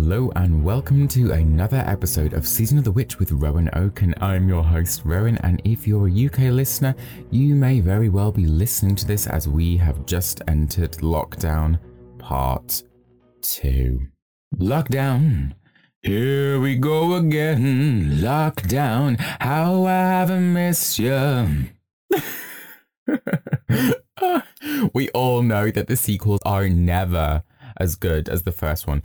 Hello and welcome to another episode of Season of the Witch with Rowan Oaken. I'm your host, Rowan, and if you're a UK listener, you may very well be listening to this as we have just entered lockdown part two. Lockdown. Here we go again. Lockdown. How I haven't missed you. we all know that the sequels are never as good as the first one,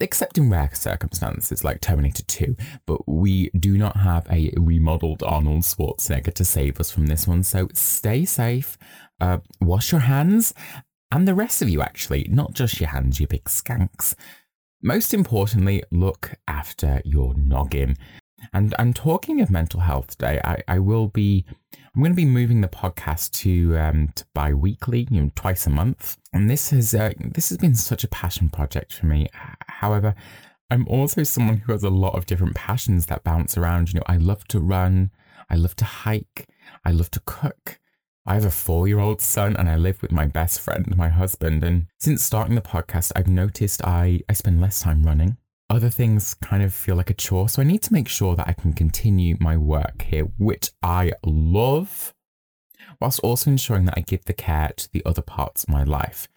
except in rare circumstances like Terminator 2. But we do not have a remodeled Arnold Schwarzenegger to save us from this one, so stay safe, uh, wash your hands, and the rest of you actually, not just your hands, you big skanks. Most importantly, look after your noggin. And and talking of mental health today, I, I will be I'm going to be moving the podcast to um to bi-weekly, you know, twice a month. And this has uh, this has been such a passion project for me. However, I'm also someone who has a lot of different passions that bounce around. You know, I love to run, I love to hike, I love to cook. I have a four year old son and I live with my best friend, my husband. And since starting the podcast, I've noticed I, I spend less time running other things kind of feel like a chore. So I need to make sure that I can continue my work here, which I love, whilst also ensuring that I give the care to the other parts of my life.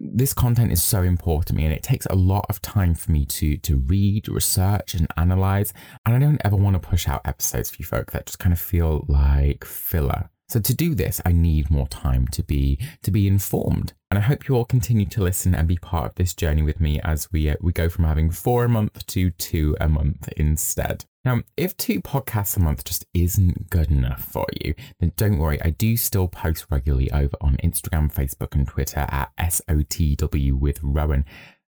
This content is so important to me and it takes a lot of time for me to to read, research and analyze. And I don't ever want to push out episodes for you folk that just kind of feel like filler. So to do this, I need more time to be to be informed. And I hope you all continue to listen and be part of this journey with me as we uh, we go from having four a month to two a month instead. Now, if two podcasts a month just isn't good enough for you, then don't worry. I do still post regularly over on Instagram, Facebook, and Twitter at SOTW with Rowan.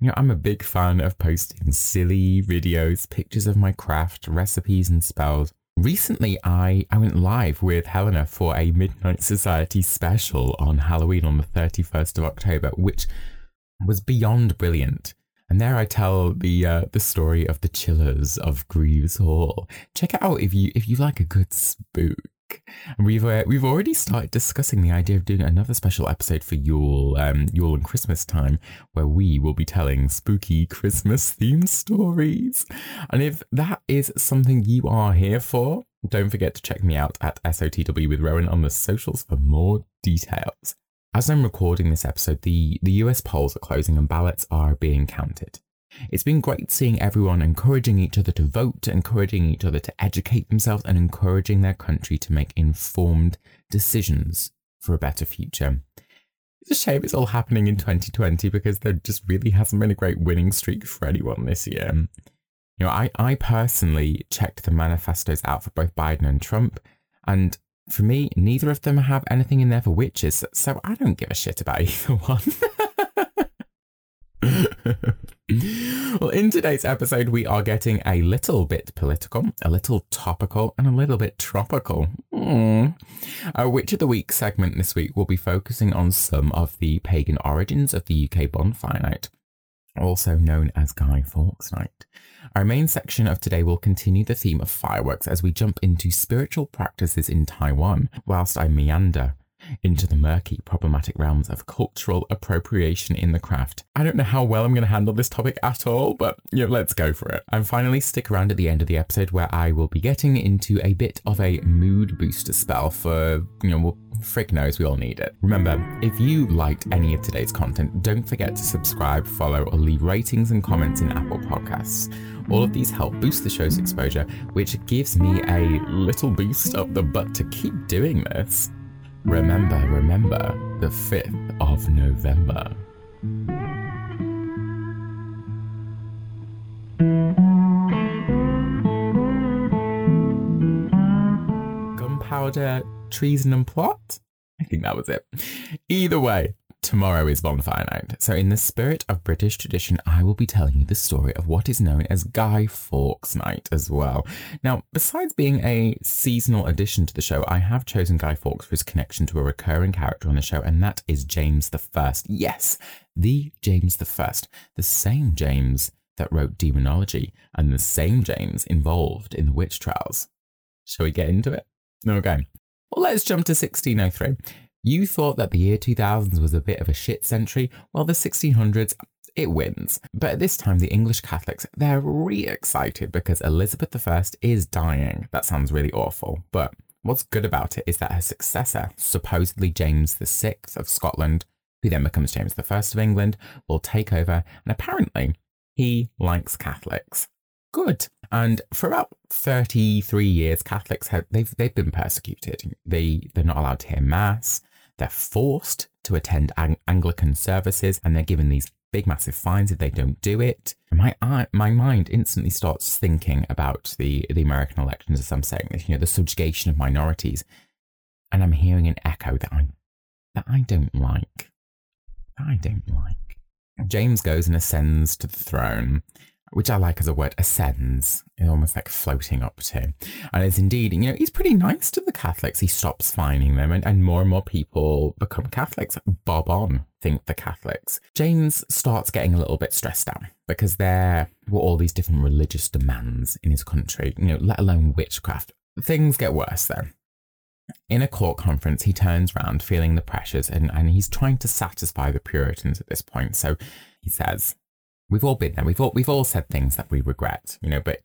You know, I'm a big fan of posting silly videos, pictures of my craft, recipes, and spells Recently, I, I went live with Helena for a Midnight Society special on Halloween on the 31st of October, which was beyond brilliant. And there I tell the uh, the story of the chillers of Greaves Hall. Check it out if you if you like a good spook. We've uh, we've already started discussing the idea of doing another special episode for Yule, um, Yule and Christmas time, where we will be telling spooky Christmas themed stories. And if that is something you are here for, don't forget to check me out at SOTW with Rowan on the socials for more details. As I'm recording this episode, the, the US polls are closing and ballots are being counted. It's been great seeing everyone encouraging each other to vote, encouraging each other to educate themselves, and encouraging their country to make informed decisions for a better future. It's a shame it's all happening in 2020 because there just really hasn't been a great winning streak for anyone this year. You know, I, I personally checked the manifestos out for both Biden and Trump, and for me, neither of them have anything in there for witches, so I don't give a shit about either one. well, in today's episode, we are getting a little bit political, a little topical, and a little bit tropical. Mm. Our Witch of the Week segment this week will be focusing on some of the pagan origins of the UK bonfire night, also known as Guy Fawkes Night. Our main section of today will continue the theme of fireworks as we jump into spiritual practices in Taiwan, whilst I meander into the murky, problematic realms of cultural appropriation in the craft. I don't know how well I'm going to handle this topic at all, but know, let's go for it. And finally, stick around at the end of the episode where I will be getting into a bit of a mood booster spell for, you know, frick knows we all need it. Remember, if you liked any of today's content, don't forget to subscribe, follow, or leave ratings and comments in Apple Podcasts. All of these help boost the show's exposure, which gives me a little boost up the butt to keep doing this. Remember, remember, the 5th of November. Gunpowder, treason, and plot? I think that was it. Either way, tomorrow is bonfire night. So, in the spirit of British tradition, I will be telling you the story of what is known as Guy Fawkes Night as well. Now, besides being a seasonal addition to the show, I have chosen Guy Fawkes for his connection to a recurring character on the show, and that is James the First. Yes, the James the First, the same James that wrote Demonology, and the same James involved in the witch trials. Shall we get into it? Okay. Well, let's jump to 1603. You thought that the year 2000s was a bit of a shit century, while the 1600s, it wins. But at this time, the English Catholics, they're really excited because Elizabeth I is dying. That sounds really awful. But what's good about it is that her successor, supposedly James VI of Scotland, who then becomes James I of England, will take over. And apparently, he likes Catholics. Good. And for about 33 years, Catholics have they've they've been persecuted. They they're not allowed to hear mass. They're forced to attend Ang- Anglican services, and they're given these big massive fines if they don't do it. My my mind instantly starts thinking about the the American elections as I'm saying this. You know, the subjugation of minorities, and I'm hearing an echo that I that I don't like. That I don't like. James goes and ascends to the throne, which I like as a word, ascends, almost like floating up to. And it's indeed, you know, he's pretty nice to the Catholics. He stops fining them, and, and more and more people become Catholics. Bob on think the Catholics. James starts getting a little bit stressed out because there were all these different religious demands in his country, you know, let alone witchcraft. Things get worse then. In a court conference, he turns around feeling the pressures and, and he's trying to satisfy the Puritans at this point. So he says, We've all been there. We've all we've all said things that we regret, you know, but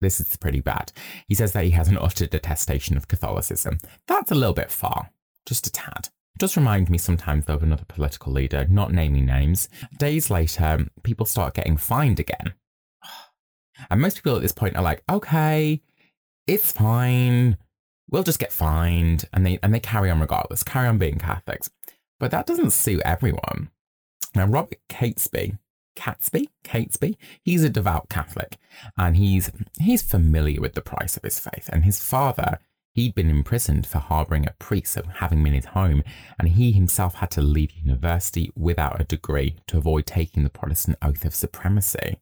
this is pretty bad. He says that he has an utter detestation of Catholicism. That's a little bit far, just a tad. It does remind me sometimes of another political leader, not naming names. Days later, people start getting fined again. And most people at this point are like, okay, it's fine. We'll just get fined. And they and they carry on regardless, carry on being Catholics. But that doesn't suit everyone. Now, Robert Catesby, Catesby, Catesby, he's a devout Catholic and he's he's familiar with the price of his faith. And his father, he'd been imprisoned for harboring a priest of having him in his home, and he himself had to leave university without a degree to avoid taking the Protestant oath of supremacy.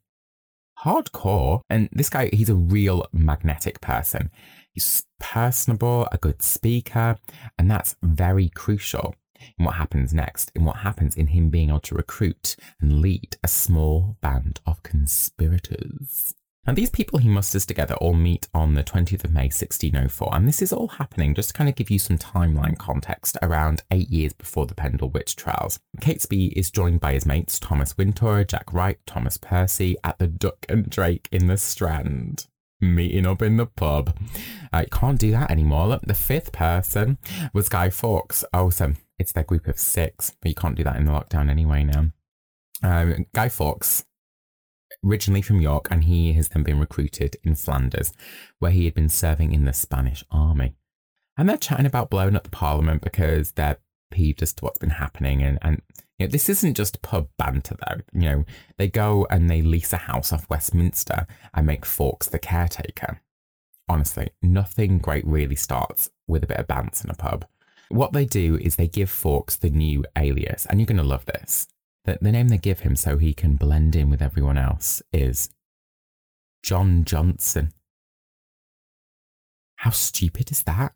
Hardcore. And this guy, he's a real magnetic person. He's personable, a good speaker, and that's very crucial in what happens next, in what happens in him being able to recruit and lead a small band of conspirators. And these people he musters together all meet on the 20th of May 1604, and this is all happening just to kind of give you some timeline context around eight years before the Pendle Witch trials. Catesby is joined by his mates Thomas Wintour, Jack Wright, Thomas Percy at the Duck and Drake in the Strand meeting up in the pub. Uh, can't do that anymore. Look, the fifth person was Guy Fawkes. Oh, so it's their group of six, but you can't do that in the lockdown anyway now. Um, Guy Fawkes, originally from York, and he has then been recruited in Flanders, where he had been serving in the Spanish army. And they're chatting about blowing up the parliament because they're peeved as to what's been happening. And, and you know, this isn't just pub banter, though. You know, they go and they lease a house off Westminster and make Fawkes the caretaker. Honestly, nothing great really starts with a bit of banter in a pub. What they do is they give Fawkes the new alias, and you're going to love this. The, the name they give him so he can blend in with everyone else is John Johnson. How stupid is that?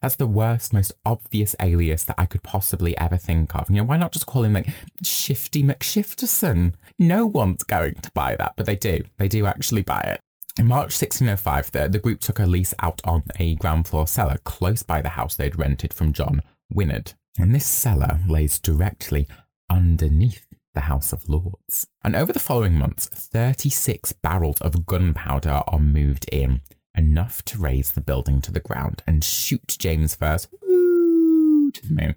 That's the worst, most obvious alias that I could possibly ever think of. You know, why not just call him like Shifty McShifterson? No one's going to buy that, but they do. They do actually buy it. In March 1605, the, the group took a lease out on a ground floor cellar close by the house they'd rented from John Wynyard. And this cellar lays directly underneath the House of Lords. And over the following months, 36 barrels of gunpowder are moved in, enough to raise the building to the ground and shoot James first woo, to the moon.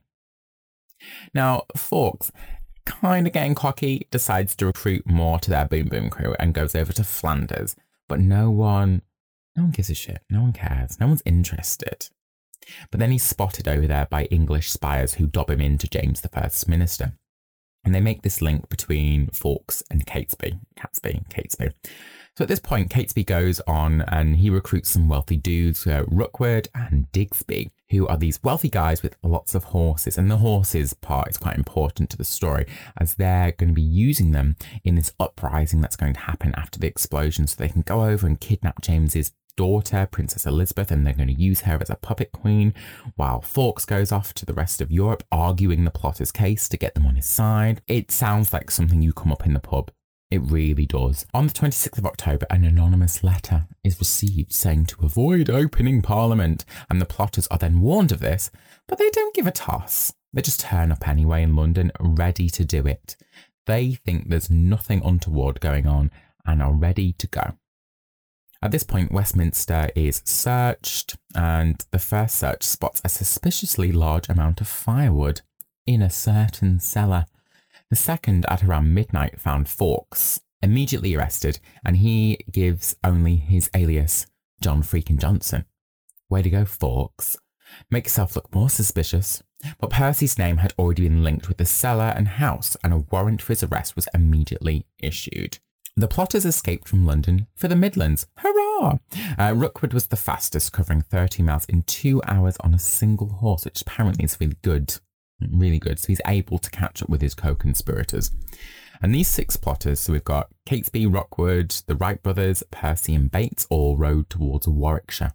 Now, Fawkes, kind of getting cocky, decides to recruit more to their boom boom crew and goes over to Flanders but no one, no one gives a shit. No one cares. No one's interested. But then he's spotted over there by English spies who dob him into James the First Minister. And they make this link between Fawkes and Catesby, Catesby Catesby. So at this point, Catesby goes on and he recruits some wealthy dudes, uh, Rookwood and Digby, who are these wealthy guys with lots of horses. And the horses part is quite important to the story as they're going to be using them in this uprising that's going to happen after the explosion. So they can go over and kidnap James's daughter, Princess Elizabeth, and they're going to use her as a puppet queen, while Fawkes goes off to the rest of Europe arguing the plotter's case to get them on his side. It sounds like something you come up in the pub it really does. On the 26th of October, an anonymous letter is received saying to avoid opening Parliament, and the plotters are then warned of this, but they don't give a toss. They just turn up anyway in London, ready to do it. They think there's nothing untoward going on and are ready to go. At this point, Westminster is searched, and the first search spots a suspiciously large amount of firewood in a certain cellar. The second, at around midnight, found Fawkes, immediately arrested, and he gives only his alias, John Freakin Johnson. Way to go, Fawkes. Make yourself look more suspicious. But Percy's name had already been linked with the cellar and house, and a warrant for his arrest was immediately issued. The plotters escaped from London for the Midlands. Hurrah! Uh, Rookwood was the fastest, covering 30 miles in two hours on a single horse, which apparently is really good. Really good. So he's able to catch up with his co conspirators. And these six plotters, so we've got Catesby, Rockwood, the Wright brothers, Percy, and Bates, all rode towards Warwickshire.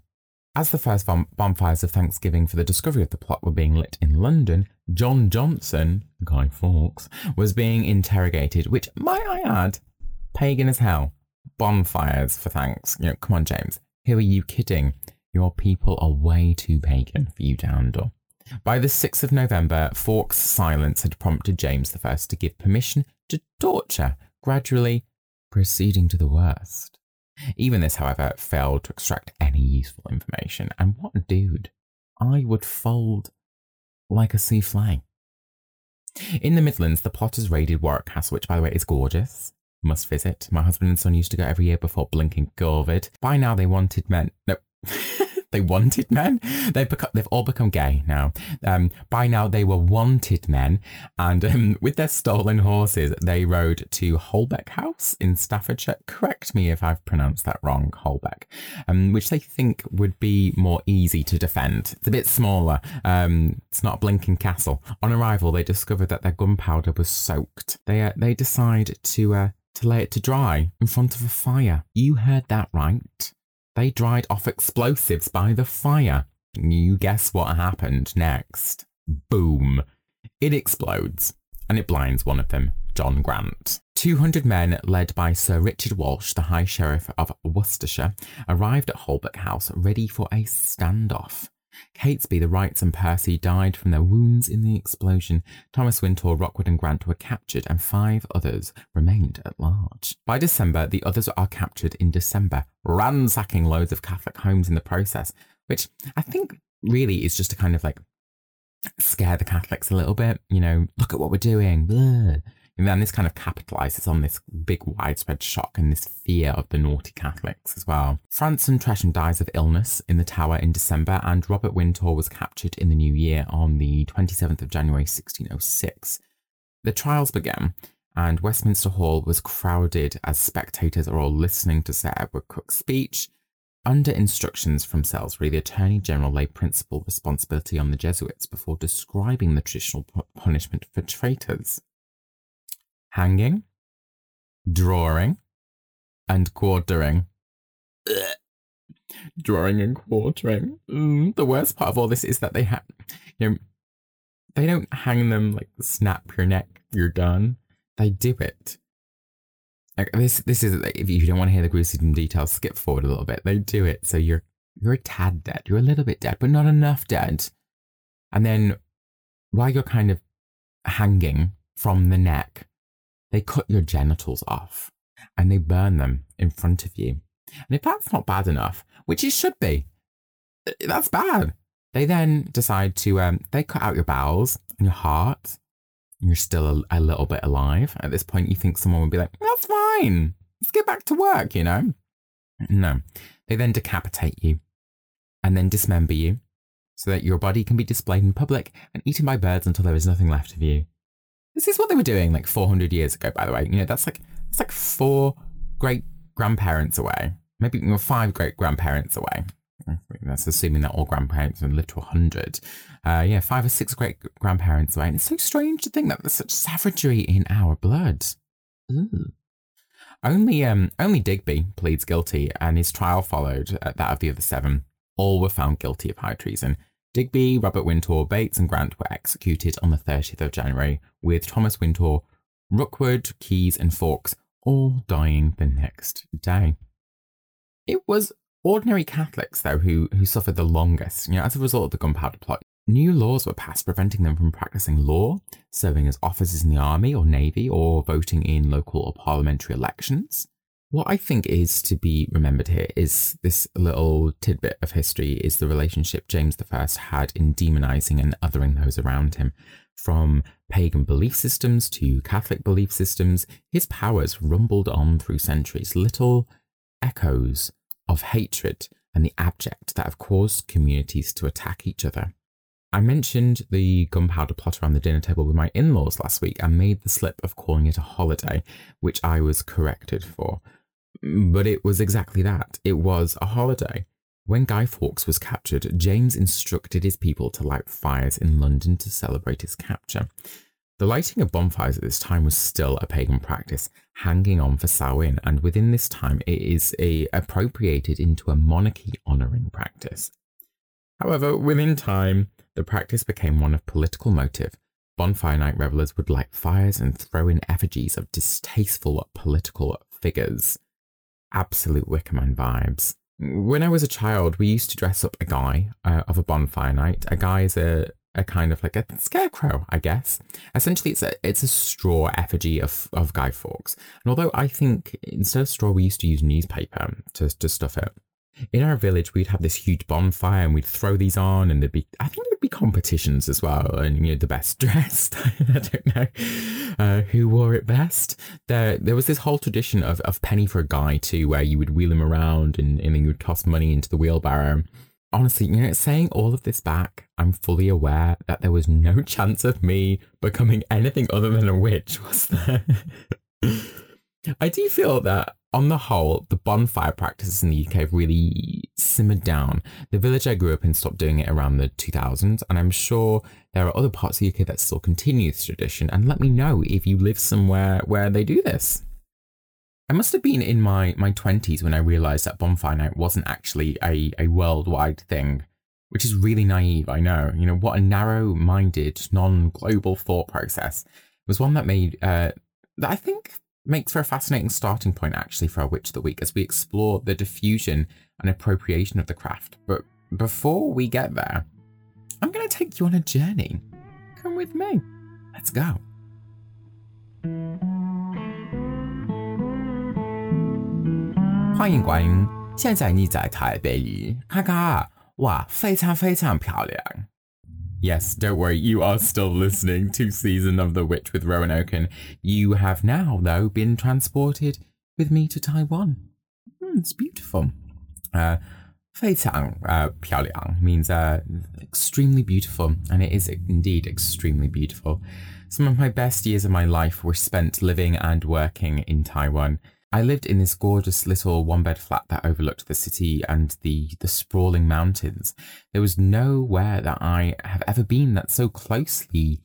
As the first bonfires of Thanksgiving for the discovery of the plot were being lit in London, John Johnson, Guy Fawkes, was being interrogated, which, might I add, pagan as hell. Bonfires for thanks. You know, come on, James. Who are you kidding? Your people are way too pagan for you to handle. By the 6th of November, Fawkes' silence had prompted James I to give permission to torture, gradually proceeding to the worst. Even this, however, failed to extract any useful information. And what a dude. I would fold like a souffle. In the Midlands, the plotters raided Warwick Castle, which, by the way, is gorgeous. Must visit. My husband and son used to go every year before blinking COVID. By now, they wanted men. No. they wanted men. They've become, they've all become gay now. Um, by now they were wanted men, and um, with their stolen horses, they rode to Holbeck House in Staffordshire. Correct me if I've pronounced that wrong, Holbeck, um, which they think would be more easy to defend. It's a bit smaller. Um, it's not a blinking castle. On arrival, they discovered that their gunpowder was soaked. They uh, they decide to uh, to lay it to dry in front of a fire. You heard that right. They dried off explosives by the fire. You guess what happened next? Boom. It explodes, and it blinds one of them, John Grant. 200 men, led by Sir Richard Walsh, the High Sheriff of Worcestershire, arrived at Holbrook House ready for a standoff. Catesby, the Wrights, and Percy died from their wounds in the explosion. Thomas Wintour, Rockwood, and Grant were captured, and five others remained at large. By December, the others are captured in December, ransacking loads of Catholic homes in the process, which I think really is just to kind of like scare the Catholics a little bit. You know, look at what we're doing. Blah. And then this kind of capitalizes on this big widespread shock and this fear of the naughty Catholics as well. Francis Tresham dies of illness in the Tower in December, and Robert Wintour was captured in the new year on the 27th of January 1606. The trials began, and Westminster Hall was crowded as spectators are all listening to Sir Edward Coke's speech. Under instructions from Salisbury, the Attorney General laid principal responsibility on the Jesuits before describing the traditional punishment for traitors hanging, drawing, and quartering. drawing and quartering. Mm, the worst part of all this is that they have, you know, they don't hang them like snap your neck, you're done. They do it. Like this, this is if you don't want to hear the gruesome details, skip forward a little bit. They do it so you're you're a tad dead. You're a little bit dead, but not enough dead. And then while you're kind of hanging from the neck, they cut your genitals off and they burn them in front of you. And if that's not bad enough, which it should be, uh, that's bad. They then decide to, um, they cut out your bowels and your heart. And you're still a, a little bit alive. At this point, you think someone would be like, that's fine. Let's get back to work, you know? No. They then decapitate you and then dismember you so that your body can be displayed in public and eaten by birds until there is nothing left of you. This is what they were doing like 400 years ago, by the way. You know, that's like that's like four great grandparents away, maybe you know, five great grandparents away. That's assuming that all grandparents live to 100. Uh, yeah, five or six great grandparents away. And it's so strange to think that there's such savagery in our blood. Ooh. Only, um, only Digby pleads guilty, and his trial followed uh, that of the other seven. All were found guilty of high treason. Digby, Robert Wintour, Bates, and Grant were executed on the 30th of January, with Thomas Wintour, Rookwood, Keyes, and Fawkes all dying the next day. It was ordinary Catholics, though, who, who suffered the longest. You know, as a result of the gunpowder plot, new laws were passed preventing them from practicing law, serving as officers in the army or navy, or voting in local or parliamentary elections. What I think is to be remembered here is this little tidbit of history is the relationship James I had in demonizing and othering those around him. From pagan belief systems to Catholic belief systems, his powers rumbled on through centuries, little echoes of hatred and the abject that have caused communities to attack each other. I mentioned the gunpowder plot around the dinner table with my in laws last week and made the slip of calling it a holiday, which I was corrected for. But it was exactly that. It was a holiday. When Guy Fawkes was captured, James instructed his people to light fires in London to celebrate his capture. The lighting of bonfires at this time was still a pagan practice, hanging on for Samhain, and within this time it is appropriated into a monarchy honouring practice. However, within time, the practice became one of political motive. Bonfire night revelers would light fires and throw in effigies of distasteful political figures. Absolute Wickerman vibes. When I was a child, we used to dress up a guy uh, of a bonfire night. A guy is a, a kind of like a scarecrow, I guess. Essentially, it's a it's a straw effigy of, of Guy Fawkes. And although I think instead of straw, we used to use newspaper to, to stuff it in our village, we'd have this huge bonfire and we'd throw these on, and there'd be, I think there'd be competitions as well. And, you know, the best dressed, I don't know uh, who wore it best. There, there was this whole tradition of, of penny for a guy too, where you would wheel him around and, and then you would toss money into the wheelbarrow. Honestly, you know, saying all of this back, I'm fully aware that there was no chance of me becoming anything other than a witch, was there? I do feel that on the whole, the bonfire practices in the UK really simmered down. The village I grew up in stopped doing it around the 2000s, and I'm sure there are other parts of the UK that still continue this tradition. And let me know if you live somewhere where they do this. I must have been in my, my 20s when I realised that bonfire night wasn't actually a, a worldwide thing, which is really naive, I know. You know, what a narrow minded, non global thought process. It was one that made, uh, that I think makes for a fascinating starting point actually for our Witch of the Week as we explore the diffusion and appropriation of the craft. But before we get there, I'm going to take you on a journey. Come with me. Let's go. 欢迎光临，现在你在台北里，看看哇，非常非常漂亮。 Yes, don't worry, you are still listening to Season of the Witch with Rowan Oaken. You have now, though, been transported with me to Taiwan. Mm, it's beautiful. Uh, 非常 uh, 漂亮 means uh, extremely beautiful, and it is indeed extremely beautiful. Some of my best years of my life were spent living and working in Taiwan. I lived in this gorgeous little one bed flat that overlooked the city and the, the sprawling mountains. There was nowhere that I have ever been that so closely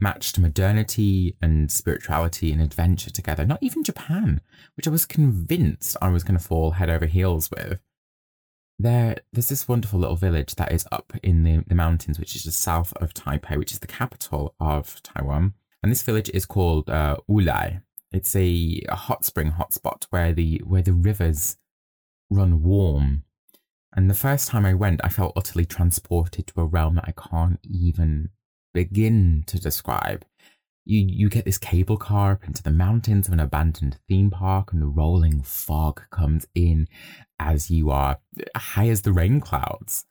matched modernity and spirituality and adventure together. Not even Japan, which I was convinced I was going to fall head over heels with. There, there's this wonderful little village that is up in the, the mountains, which is just south of Taipei, which is the capital of Taiwan. And this village is called uh, Wulai. It's a, a hot spring hotspot where the where the rivers run warm. And the first time I went, I felt utterly transported to a realm that I can't even begin to describe. You you get this cable car up into the mountains of an abandoned theme park, and the rolling fog comes in as you are high as the rain clouds.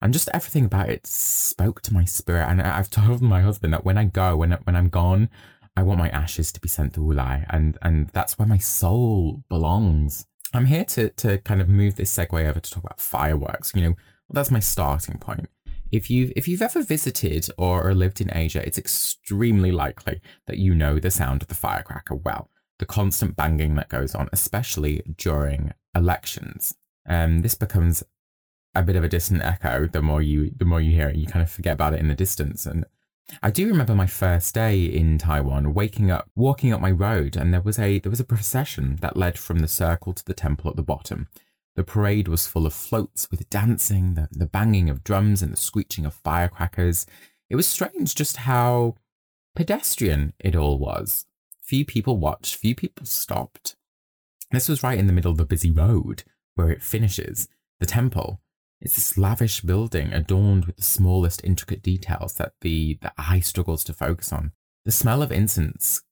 And just everything about it spoke to my spirit. And I've told my husband that when I go, when when I'm gone, I want my ashes to be sent to Wulai, and and that's where my soul belongs. I'm here to to kind of move this segue over to talk about fireworks. You know, well, that's my starting point. If you've if you've ever visited or, or lived in Asia, it's extremely likely that you know the sound of the firecracker well. The constant banging that goes on, especially during elections. Um, this becomes a bit of a distant echo the more you the more you hear it. You kind of forget about it in the distance, and I do remember my first day in Taiwan, waking up, walking up my road, and there was a there was a procession that led from the circle to the temple at the bottom. The parade was full of floats with dancing, the, the banging of drums, and the screeching of firecrackers. It was strange just how pedestrian it all was. Few people watched, few people stopped. This was right in the middle of a busy road where it finishes, the temple. It's this lavish building adorned with the smallest intricate details that the, the eye struggles to focus on. The smell of incense,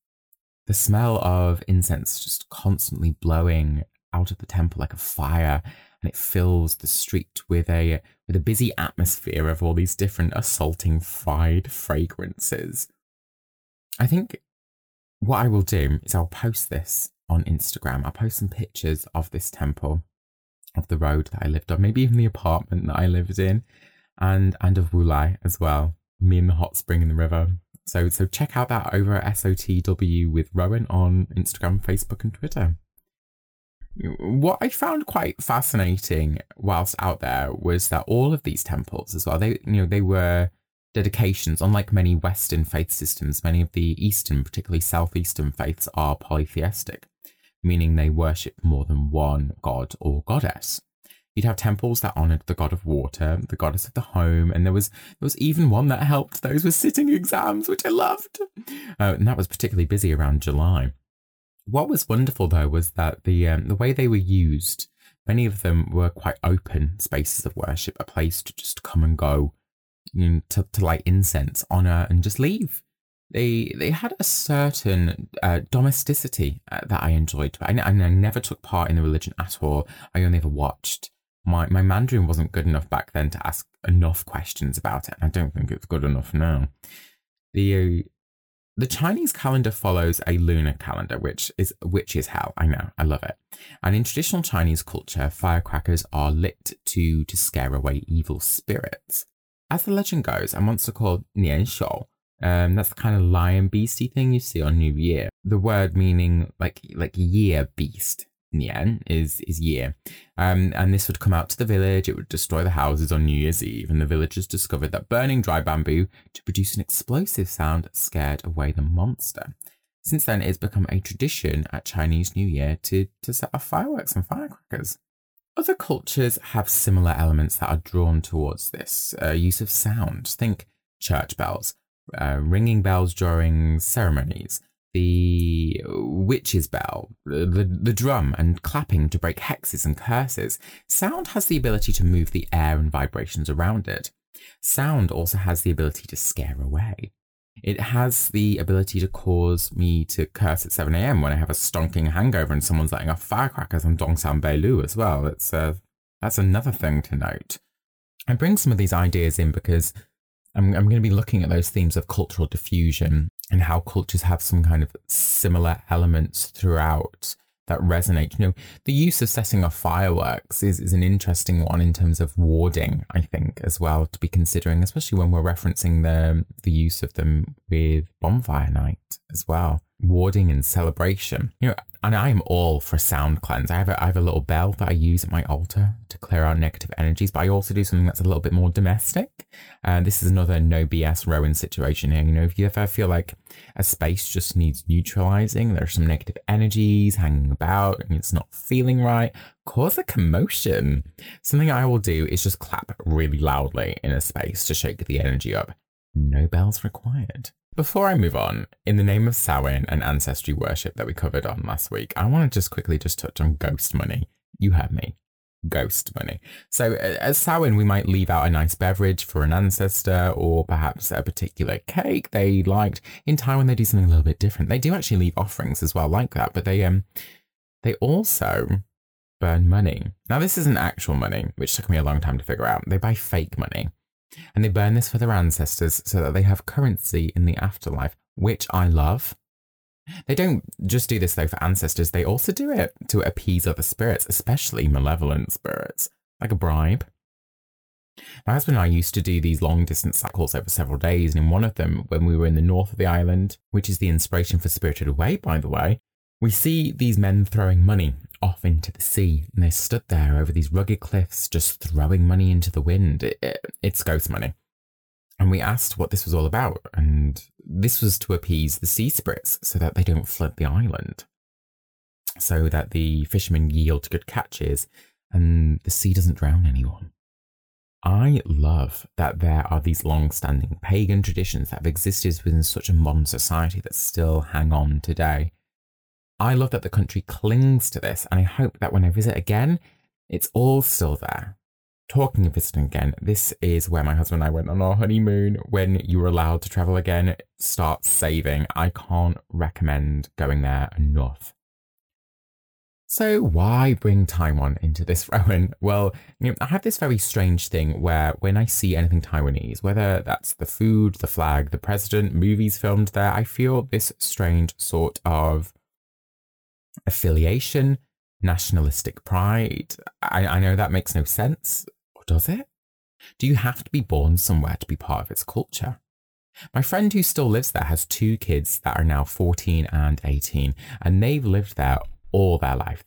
the smell of incense just constantly blowing out of the temple like a fire, and it fills the street with a with a busy atmosphere of all these different assaulting fried fragrances. I think what I will do is I'll post this on Instagram. I'll post some pictures of this temple of the road that I lived on, maybe even the apartment that I lived in, and and of Wulai as well. Me and the hot spring in the river. So so check out that over at SOTW with Rowan on Instagram, Facebook, and Twitter. What I found quite fascinating whilst out there was that all of these temples as well, they you know, they were dedications. Unlike many Western faith systems, many of the Eastern, particularly Southeastern faiths are polytheistic meaning they worship more than one god or goddess. You'd have temples that honored the god of water, the goddess of the home, and there was there was even one that helped those with sitting exams, which I loved. Uh, and that was particularly busy around July. What was wonderful though was that the um, the way they were used, many of them were quite open spaces of worship, a place to just come and go, you know, to, to light incense, honor, and just leave they they had a certain uh, domesticity uh, that I enjoyed. I, I, never took part in the religion at all. I only ever watched. My my Mandarin wasn't good enough back then to ask enough questions about it. and I don't think it's good enough now. The uh, the Chinese calendar follows a lunar calendar, which is which is hell. I know, I love it. And in traditional Chinese culture, firecrackers are lit to to scare away evil spirits. As the legend goes, a monster called Nian Shou um, that's the kind of lion beasty thing you see on New Year. The word meaning like like year beast. Nian is is year. Um, and this would come out to the village, it would destroy the houses on New Year's Eve, and the villagers discovered that burning dry bamboo to produce an explosive sound scared away the monster. Since then, it's become a tradition at Chinese New Year to, to set off fireworks and firecrackers. Other cultures have similar elements that are drawn towards this uh, use of sound. Think church bells uh, ringing bells during ceremonies, the witch's bell, the, the drum, and clapping to break hexes and curses. Sound has the ability to move the air and vibrations around it. Sound also has the ability to scare away. It has the ability to cause me to curse at 7 a.m. when I have a stonking hangover and someone's lighting off firecrackers on Dongsan Beilu as well. It's, uh, that's another thing to note. I bring some of these ideas in because I'm, I'm going to be looking at those themes of cultural diffusion and how cultures have some kind of similar elements throughout that resonate. You know, the use of setting off fireworks is, is an interesting one in terms of warding, I think, as well, to be considering, especially when we're referencing the, the use of them with bonfire night as well. Warding and celebration. You know, and I am all for sound cleanse. I have a, I have a little bell that I use at my altar to clear out negative energies, but I also do something that's a little bit more domestic. Uh, this is another no BS Rowan situation here. You know, if you ever feel like a space just needs neutralizing, there's some negative energies hanging about and it's not feeling right, cause a commotion. Something I will do is just clap really loudly in a space to shake the energy up. No bells required. Before I move on, in the name of Samhain and ancestry worship that we covered on last week, I want to just quickly just touch on ghost money. You heard me. Ghost money. So, as Samhain, we might leave out a nice beverage for an ancestor or perhaps a particular cake they liked. In Taiwan, they do something a little bit different. They do actually leave offerings as well, like that, but they um they also burn money. Now, this isn't actual money, which took me a long time to figure out. They buy fake money. And they burn this for their ancestors so that they have currency in the afterlife, which I love. They don't just do this though for ancestors, they also do it to appease other spirits, especially malevolent spirits, like a bribe. My husband and I used to do these long distance cycles over several days, and in one of them, when we were in the north of the island, which is the inspiration for Spirited Away, by the way, we see these men throwing money off into the sea, and they stood there over these rugged cliffs, just throwing money into the wind. It, it, it's ghost money. And we asked what this was all about, and this was to appease the sea spirits so that they don't flood the island, so that the fishermen yield good catches and the sea doesn't drown anyone. I love that there are these long standing pagan traditions that have existed within such a modern society that still hang on today. I love that the country clings to this, and I hope that when I visit again, it's all still there. talking of visiting again, this is where my husband and I went on our honeymoon. When you were allowed to travel again, start saving. I can't recommend going there enough. So why bring Taiwan into this, Rowan? Well, you know, I have this very strange thing where when I see anything Taiwanese, whether that's the food, the flag, the president, movies filmed there, I feel this strange sort of affiliation, nationalistic pride. I, I know that makes no sense, or does it? Do you have to be born somewhere to be part of its culture? My friend who still lives there has two kids that are now 14 and 18, and they've lived there all their life.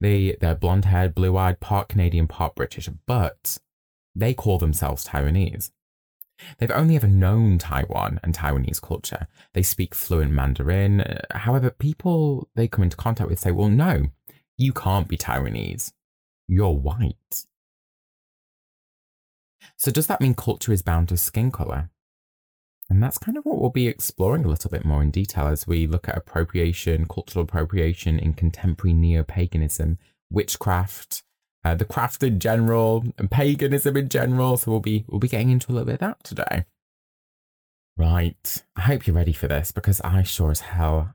They, they're blonde haired, blue eyed, part Canadian, part British, but they call themselves Taiwanese. They've only ever known Taiwan and Taiwanese culture. They speak fluent Mandarin. Uh, however, people they come into contact with say, well, no, you can't be Taiwanese. You're white. So, does that mean culture is bound to skin color? And that's kind of what we'll be exploring a little bit more in detail as we look at appropriation, cultural appropriation in contemporary neo paganism, witchcraft, uh, the craft in general, and paganism in general. So we'll be we'll be getting into a little bit of that today. Right. I hope you're ready for this because I sure as hell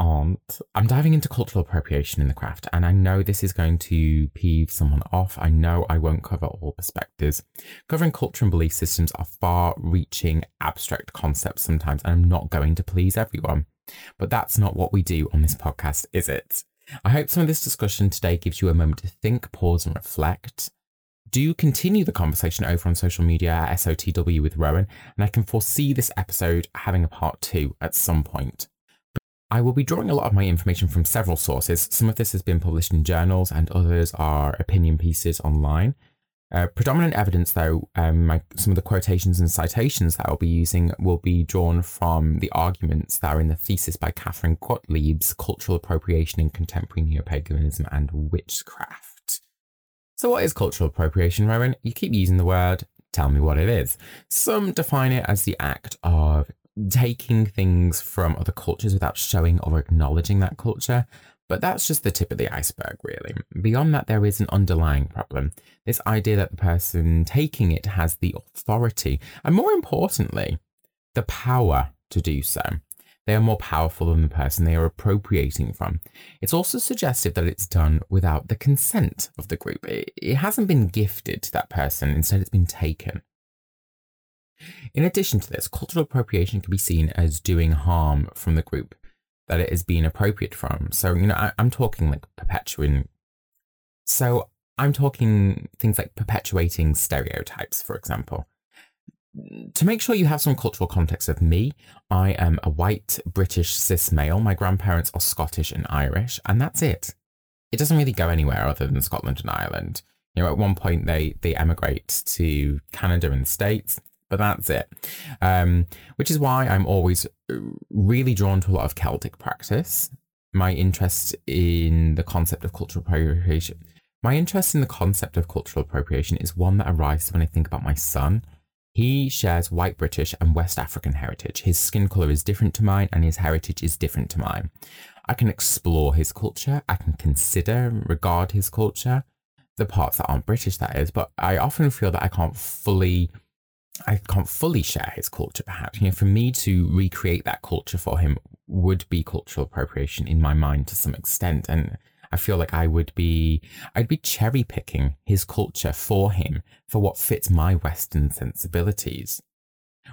aren't. I'm diving into cultural appropriation in the craft, and I know this is going to peeve someone off. I know I won't cover all perspectives. Covering culture and belief systems are far reaching, abstract concepts sometimes, and I'm not going to please everyone. But that's not what we do on this podcast, is it? I hope some of this discussion today gives you a moment to think, pause, and reflect. Do continue the conversation over on social media at SOTW with Rowan, and I can foresee this episode having a part two at some point. I will be drawing a lot of my information from several sources. Some of this has been published in journals, and others are opinion pieces online. Uh, predominant evidence, though, um, my, some of the quotations and citations that I'll be using will be drawn from the arguments that are in the thesis by Katherine Gottlieb's Cultural Appropriation in Contemporary Neopaganism and Witchcraft. So, what is cultural appropriation, Rowan? You keep using the word, tell me what it is. Some define it as the act of taking things from other cultures without showing or acknowledging that culture. But that's just the tip of the iceberg, really. Beyond that, there is an underlying problem. This idea that the person taking it has the authority, and more importantly, the power to do so. They are more powerful than the person they are appropriating from. It's also suggestive that it's done without the consent of the group. It hasn't been gifted to that person, instead, it's been taken. In addition to this, cultural appropriation can be seen as doing harm from the group that it is being appropriate from. So, you know, I, am talking like perpetuating. So, I'm talking things like perpetuating stereotypes, for example. To make sure you have some cultural context of me, I am a white British cis male. My grandparents are Scottish and Irish, and that's it. It doesn't really go anywhere other than Scotland and Ireland. You know, at one point they they emigrate to Canada and the States but that's it. Um, which is why I'm always uh, really drawn to a lot of Celtic practice. My interest in the concept of cultural appropriation. My interest in the concept of cultural appropriation is one that arises when I think about my son. He shares white British and West African heritage. His skin colour is different to mine, and his heritage is different to mine. I can explore his culture, I can consider, regard his culture, the parts that aren't British, that is, but I often feel that I can't fully I can't fully share his culture, perhaps. You know, for me to recreate that culture for him would be cultural appropriation in my mind to some extent. And I feel like I would be, I'd be cherry picking his culture for him for what fits my Western sensibilities.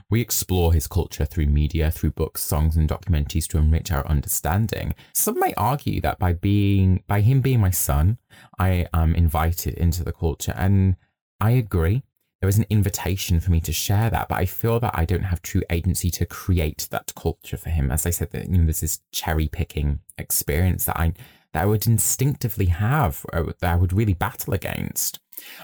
We explore his culture through media, through books, songs, and documentaries to enrich our understanding. Some may argue that by being, by him being my son, I am invited into the culture, and I agree there was an invitation for me to share that, but I feel that I don't have true agency to create that culture for him. As I said, that you know, there's this cherry picking experience that I that I would instinctively have, uh, that I would really battle against.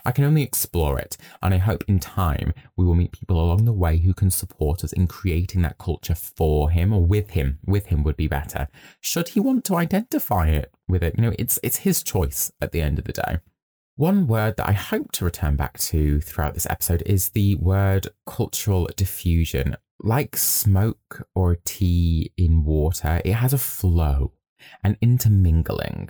I can only explore it, and I hope in time we will meet people along the way who can support us in creating that culture for him or with him. With him would be better. Should he want to identify it with it, you know, it's it's his choice at the end of the day. One word that I hope to return back to throughout this episode is the word cultural diffusion. Like smoke or tea in water, it has a flow, an intermingling.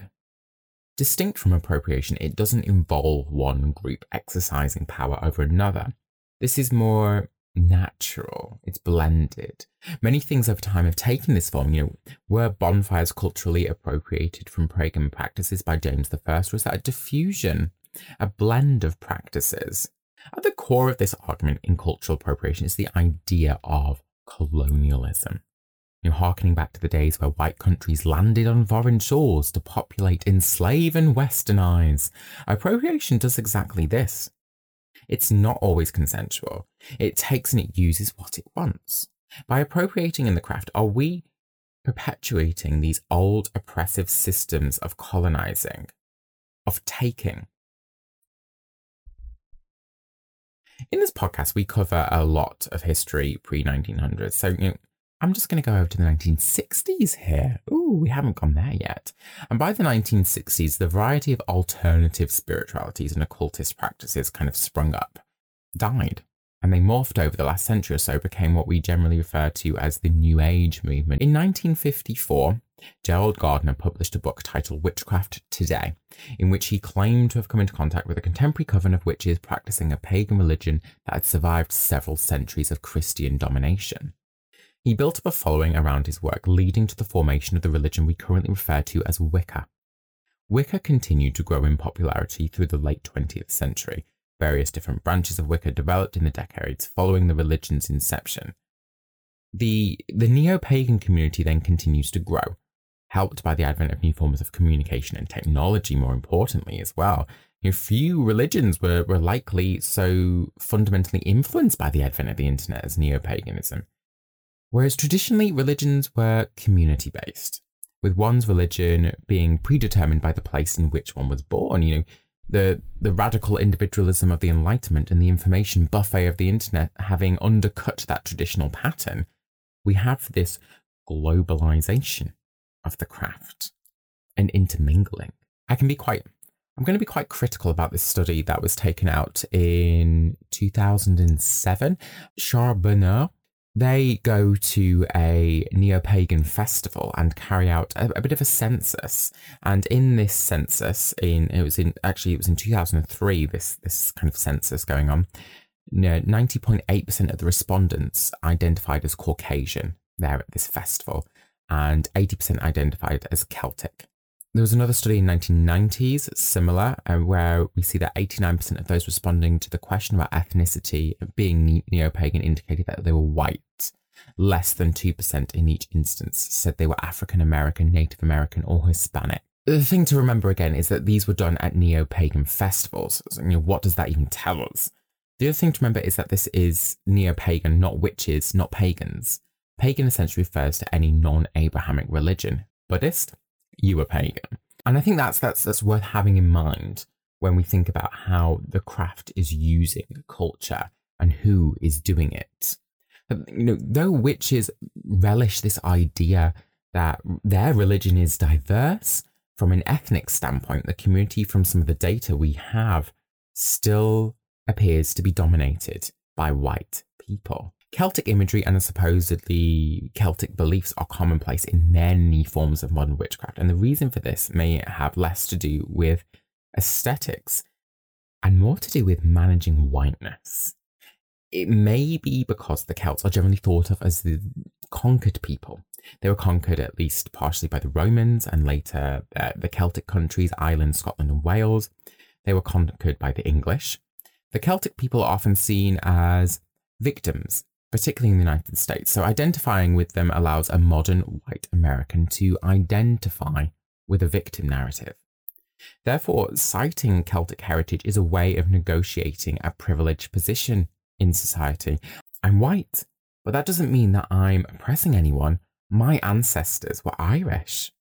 distinct from appropriation, it doesn't involve one group exercising power over another. This is more natural, it's blended. Many things over time have taken this form. You know, were bonfires culturally appropriated from pagan practices by James I? Was that a diffusion, a blend of practices? At the core of this argument in cultural appropriation is the idea of colonialism. You know, harkening back to the days where white countries landed on foreign shores to populate, enslave, and westernize. Appropriation does exactly this. It's not always consensual. It takes and it uses what it wants. By appropriating in the craft, are we perpetuating these old oppressive systems of colonizing, of taking? In this podcast, we cover a lot of history pre 1900s. So, you know, I'm just going to go over to the 1960s here. Ooh, we haven't gone there yet. And by the 1960s, the variety of alternative spiritualities and occultist practices kind of sprung up, died, and they morphed over the last century or so, became what we generally refer to as the New Age movement. In 1954, Gerald Gardner published a book titled Witchcraft Today, in which he claimed to have come into contact with a contemporary coven of witches practicing a pagan religion that had survived several centuries of Christian domination. He built up a following around his work, leading to the formation of the religion we currently refer to as Wicca. Wicca continued to grow in popularity through the late 20th century. Various different branches of Wicca developed in the decades following the religion's inception. The, the neo pagan community then continues to grow, helped by the advent of new forms of communication and technology, more importantly, as well. You know, few religions were, were likely so fundamentally influenced by the advent of the internet as neo paganism. Whereas traditionally, religions were community based, with one's religion being predetermined by the place in which one was born. You know, the, the radical individualism of the Enlightenment and the information buffet of the internet having undercut that traditional pattern, we have this globalization of the craft and intermingling. I can be quite I'm going to be quite critical about this study that was taken out in 2007. Charbonneau they go to a neo pagan festival and carry out a, a, bit of a census. And in this census, in it was in actually it was in 2003. This this kind of census going on. Ninety point eight percent of the respondents identified as Caucasian there at this festival, and eighty percent identified as Celtic. There was another study in 1990s, similar, uh, where we see that 89% of those responding to the question about ethnicity being neo-pagan indicated that they were white. Less than 2% in each instance said they were African American, Native American, or Hispanic. The thing to remember again is that these were done at neo-pagan festivals. So, you know, what does that even tell us? The other thing to remember is that this is neo-pagan, not witches, not pagans. Pagan essentially refers to any non-Abrahamic religion. Buddhist, you were pagan. And I think that's that's that's worth having in mind when we think about how the craft is using culture and who is doing it. Um, you know, though witches relish this idea that their religion is diverse from an ethnic standpoint, the community from some of the data we have still appears to be dominated by white people. Celtic imagery and the supposedly Celtic beliefs are commonplace in many forms of modern witchcraft, and the reason for this may have less to do with aesthetics and more to do with managing whiteness. It may be because the Celts are generally thought of as the conquered people. They were conquered at least partially by the Romans and later uh, the Celtic countries, Ireland, Scotland, and Wales. They were conquered by the English. The Celtic people are often seen as victims particularly in the United States. So identifying with them allows a modern white American to identify with a victim narrative. Therefore, citing Celtic heritage is a way of negotiating a privileged position in society. I'm white, but that doesn't mean that I'm oppressing anyone. My ancestors were Irish.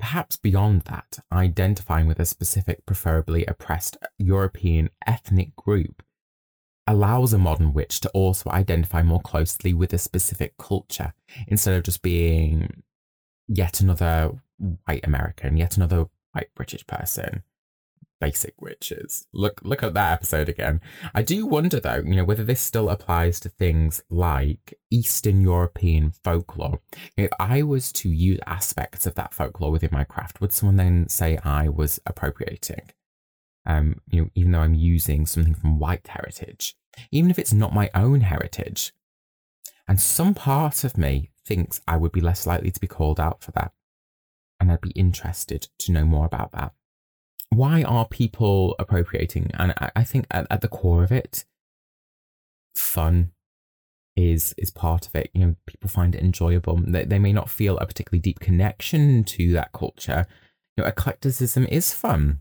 Perhaps beyond that, identifying with a specific, preferably oppressed European ethnic group allows a modern witch to also identify more closely with a specific culture instead of just being yet another white American, yet another white British person. basic witches. Look look at that episode again. I do wonder though, you know, whether this still applies to things like Eastern European folklore. If I was to use aspects of that folklore within my craft, would someone then say I was appropriating? Um, you know, even though I'm using something from white heritage, even if it's not my own heritage. And some part of me thinks I would be less likely to be called out for that. And I'd be interested to know more about that why are people appropriating? And I, I think at, at, the core of it, fun is is part of it. You know, people find it enjoyable. They, they may not feel a particularly deep connection to that culture. You know, eclecticism is fun.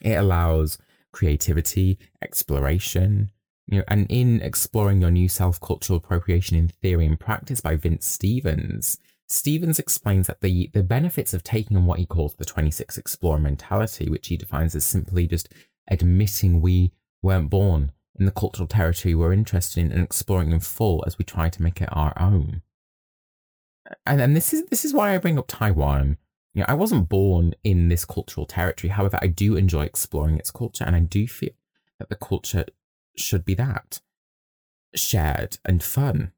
It allows creativity, exploration. You know, and in exploring your new self cultural appropriation in theory and practice by Vince Stevens, Stevens explains that the, the benefits of taking on what he calls the 26 explorer mentality, which he defines as simply just admitting we weren't born in the cultural territory we're interested in and exploring in full as we try to make it our own. And, and this is this is why I bring up Taiwan. You know, I wasn't born in this cultural territory. However, I do enjoy exploring its culture, and I do feel that the culture should be that shared and fun.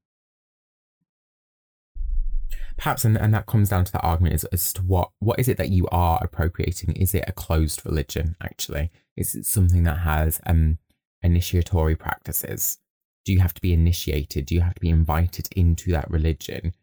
Perhaps and, and that comes down to that argument as, as to what what is it that you are appropriating? Is it a closed religion actually? Is it something that has um initiatory practices? Do you have to be initiated? Do you have to be invited into that religion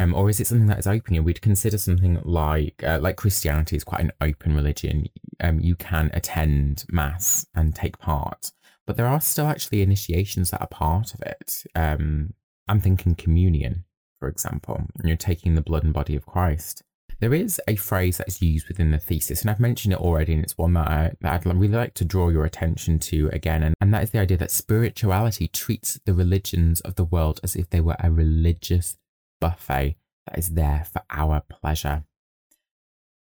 um, or is it something that is open? You know, we'd consider something like uh, like Christianity is quite an open religion. Um, you can attend mass and take part, but there are still actually initiations that are part of it. Um, I'm thinking communion for example, you're taking the blood and body of Christ. There is a phrase that is used within the thesis, and I've mentioned it already, and it's one that, I, that I'd really like to draw your attention to again, and, and that is the idea that spirituality treats the religions of the world as if they were a religious buffet that is there for our pleasure.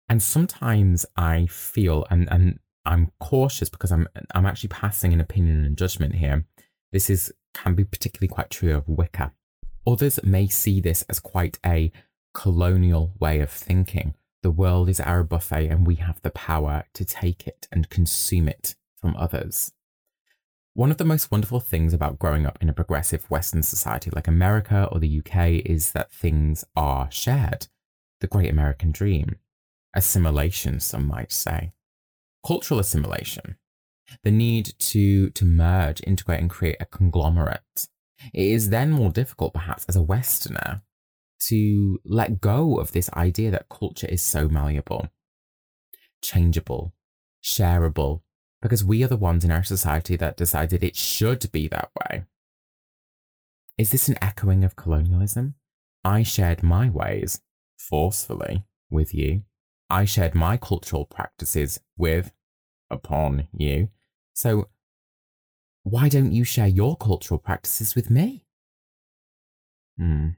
And sometimes I feel, and, and I'm cautious because I'm I'm actually passing an opinion and judgment here. This is can be particularly quite true of Wicca. Others may see this as quite a colonial way of thinking. The world is our buffet and we have the power to take it and consume it from others. One of the most wonderful things about growing up in a progressive Western society like America or the UK is that things are shared. The great American dream. Assimilation, some might say. Cultural assimilation. The need to, to merge, integrate, and create a conglomerate. It is then more difficult, perhaps, as a Westerner, to let go of this idea that culture is so malleable, changeable, shareable, because we are the ones in our society that decided it should be that way. Is this an echoing of colonialism? I shared my ways, forcefully, with you. I shared my cultural practices with, upon you. So why don't you share your cultural practices with me? Hmm.